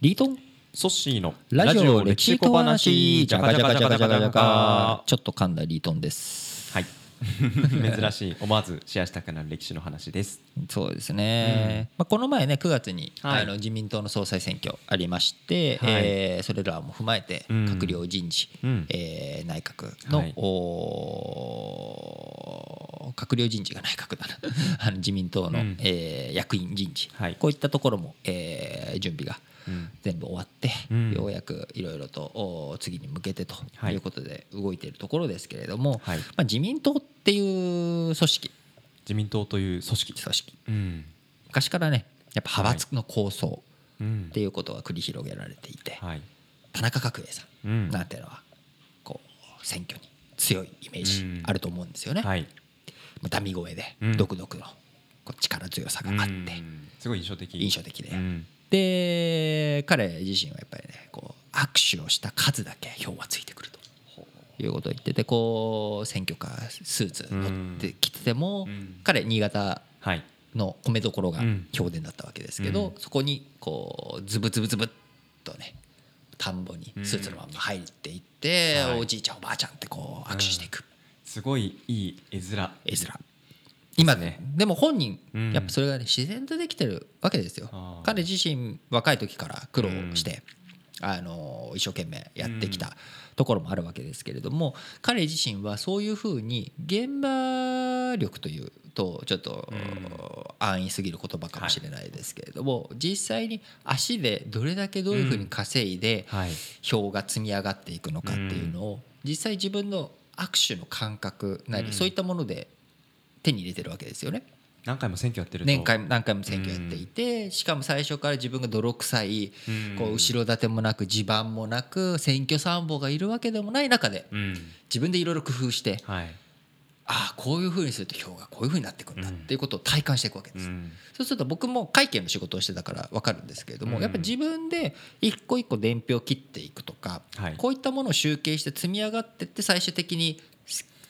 リートン？ソッシーのラジオ歴史小話。じゃかじゃかじゃかじゃかじゃかはちょっと噛んだリートンです。い。珍しい。思わずシェアしたくなる歴史の話です。そうですね、まあ、この前ね9月に、はい。あの自民党の総裁選挙ありまして、はい。えーそれらも踏まえてうん閣僚人事、うん。えー内閣の、はい。おー閣僚人事が内閣だな。あの自民党の、うん。えー役員人事、はい。こういったところも、えー準備がうん。全部終わって、うん。ようやくいろいろとお次に向けてとはい。いうことで動いているところですけれども、はい。まあ、自民党っていう組織。自民党という組織。組織。うん。昔からねやっぱ派閥の構想うん。っていうことが繰り広げられていて、はい。田中角栄さうん。んなんていうのはこう選挙に強いイメージあると思うんですよね。はい。まあダミ声でうん。独特の力強さがあって。うん。すごい印象的。印象的で。うん。で彼自身はやっぱりねこう握手をした数だけ票はついてくると。いうことを言っててこう選挙カースーツ乗ってきててもうん。彼新潟はい。の米どころがうん。評伝だったわけですけど、うん。そこにこうズブズブズブっとね田んぼにスーツのまま入っていって、はい。おじいちゃんおばあちゃんってこう握手していくすごいいい絵面。絵面。今ねでも本人うん。やっぱそれがね自然とできてるわけですよ。彼自身若い時から苦労して、あの一生懸命やってきたところもあるわけですけれども彼自身はそういうふうに現場力というとちょっと安易すぎる言葉かもしれないですけれども、実際に足でどれだけどういうふうに稼いではい。票が積み上がっていくのかっていうのを実際自分の握手の感覚なりうん。そういったもので手に入れてるわけですよね。何回も選挙やってると。年回何回も選挙やっていてしかも最初から自分が泥臭いこう後ろ盾もなく地盤もなく選挙参謀がいるわけでもない中でうん。自分でいろいろ工夫してはいああこういうふうにすると票がこういうふうになっていくんだっていうことを体感していくわけです。うん。そうすると僕も会計の仕事をしてたから分かるんですけれども、うん。やっぱり自分で一個一個伝票を切っていくとか、はい。こういったものを集計して積み上がっていって最終的に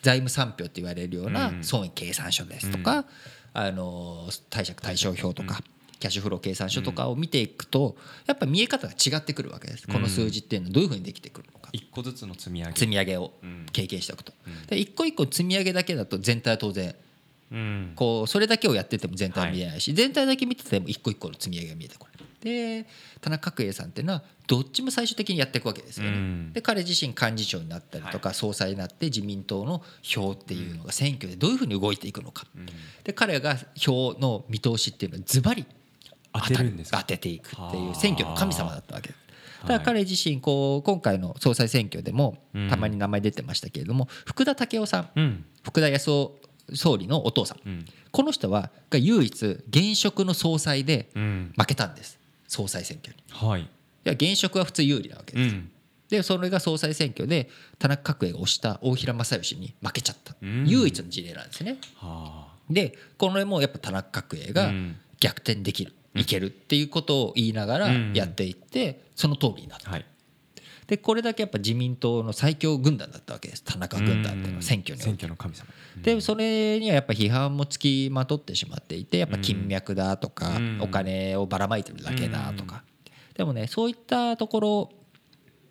財務三票って言われるようなうん。損益計算書ですとか、あの貸借対照表とか、キャッシュフロー計算書とかを見ていくとやっぱ見え方が違ってくるわけです、この数字っていうのはどういうふうにできてくるのか。一個ずつの積み上げ。積み上げをうん。経験しておくと、うん。で一個一個積み上げだけだと全体は当然うん。こうそれだけをやってても全体は見えないし、全体だけ見てても一個一個の積み上げが見えてこない。で田中角栄さんっていうのはどっちも最終的にやっていくわけですよね、うん。で彼自身幹事長になったりとか総裁になって自民党の票っていうのが選挙でどういうふうに動いていくのか、うん。で彼が票の見通しっていうのはズバリ当てるんですか？当てていくっていうはあ。選挙の神様だったわけ。ですはい。だ彼自身こう今回の総裁選挙でもうん。たまに名前出てましたけれども福田赳夫さんうん。福田康夫総理のお父さん。うん。この人はが唯一現職の総裁でうん。負けたんです。総裁選挙に。はい。現職は普通有利なわけです。うん。でそれが総裁選挙で田中角栄が推した大平正義に負けちゃった。うん。唯一の事例なんですね。はあ。でこれもやっぱ田中角栄がうん。逆転できる、いけるっていうことを言いながらうん。やっていってその通りになった。はい。でこれだけやっぱ自民党の最強軍団だったわけです。田中軍団っていうのは選挙にお選。挙の神様。でそれにはやっぱ批判もつきまとってしまっていてやっぱ金脈だとかうん。お金をばらまいてるだけだとか。でもねそういったところ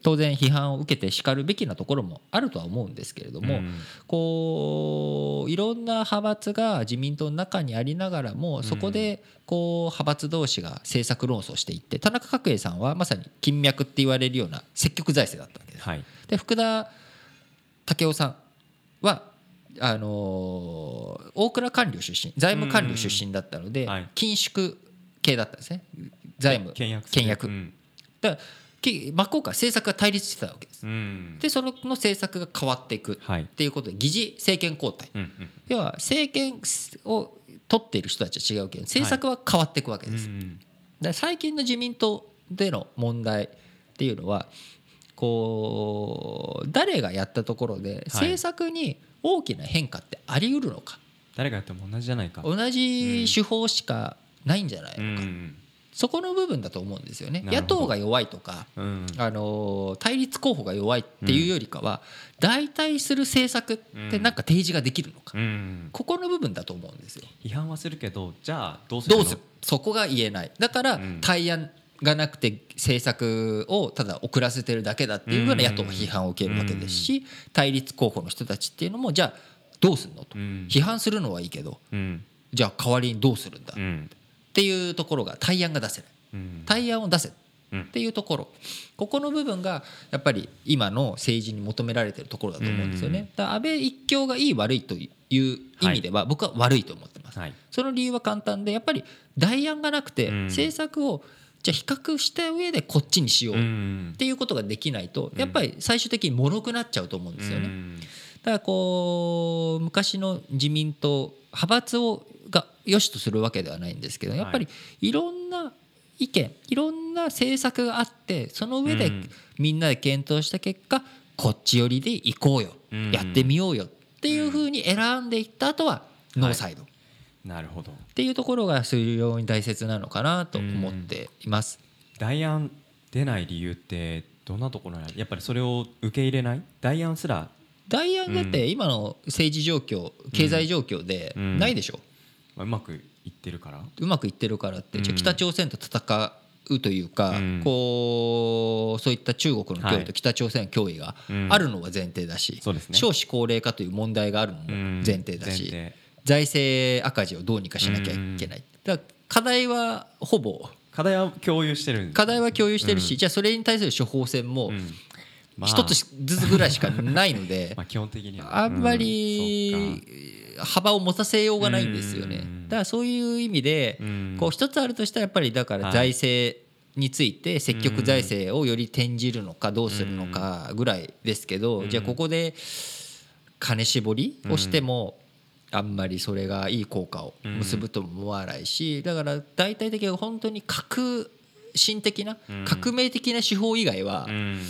当然批判を受けてしかるべきなところもあるとは思うんですけれどもうん。こういろんな派閥が自民党の中にありながらもそこでこう派閥同士が政策論争していって田中角栄さんはまさに金脈って言われるような積極財政だったわけです。はい。で福田武雄さんはあのー大蔵官僚出身財務官僚出身だったので、緊縮系だったんですね。財務倹約倹約。うん。だからき真っ向から政策が対立してたわけです。うん。でその政策が変わっていくはいっていうことで疑似政権交代。うんうん。要は政権を取っている人たちは違うけど政策は変わっていくわけです、うんだから最近の自民党での問題っていうのはこう誰がやったところで政策に大きな変化ってあり得るのか、誰がやっても同じじゃないか。同じ手法しかないんじゃないのか、うんそこの部分だと思うんですよね。野党が弱いとかうん。あの対立候補が弱いっていうよりかは代替する政策ってなんか提示ができるのか、うん。ここの部分だと思うんですよ。批判はするけどじゃあどうするの？どうする？そこが言えない。だからうん。対案がなくて政策をただ遅らせてるだけだっていうふうな野党が批判を受けるわけですし対立候補の人たちっていうのもじゃあどうするのと。うん。批判するのはいいけどうん。じゃあ代わりにどうするんだ。っうんていうところが対案が出せない。うん。対案を出せ。うん。っていうところ。ここの部分がやっぱり今の政治に求められてるところだと思うんですよね。だから安倍一強がいい悪いという意味では僕は悪いと思ってます。はい。その理由は簡単でやっぱり代案がなくてうん。政策をじゃあ比較した上でこっちにしよう。うっんていうことができないとやっぱり最終的に脆くなっちゃうと思うんですよね。うん。だからこう昔の自民党派閥をが良しとするわけではないんですけどやっぱりいろんな意見いろんな政策があってその上でうん。みんなで検討した結果こっち寄りで行こうようん。やってみようよっていうふうに選んでいった後はノーサイド。っなるほど。ていうところが非常に大切なのかなと思っています。代案出ない理由ってどんなところなのや？っぱりそれを受け入れない？代案すら、大案だって今の政治状況経済状況でうん。ないでしょ。まあ、うまくいってるから？うまくいってるからって、じゃ北朝鮮と戦うというか、うん。こうそういった中国の脅はい。威と北朝鮮の脅威がうん。あるのは前提だし、そうですね。少子高齢化という問題があるのもうん前提だし、前提。財政赤字をどうにかしなきゃいけない、だから課題はほぼ課題は共有してる課題は共有してるし、うん。じゃあそれに対する処方箋も一つずつぐらいしかないので、まあ、基本的には。あんまうん。り幅を持たせようがないんですよね。うん。だからそういう意味でうん。こう一つあるとしたらやっぱりだから財政について積極財政をより転じるのかどうするのかぐらいですけどじゃあここで金絞りをしてもあんまりそれがいい効果を結ぶとも思わないしだから大体的に本当に革新的なうん。革命的な手法以外はうん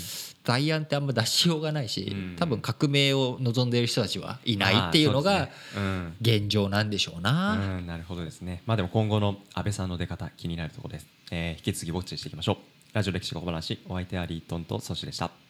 代案ってあんま出しようがないしうん。多分革命を望んでいる人たちはいないっていうのが現状なんでしょうな。うん、うん、なるほどですね。まあでも今後の安倍さんの出方気になるところです、えー引き続きウォッチしていきましょう。ラジオ歴史小話お相手はリートンとソシでした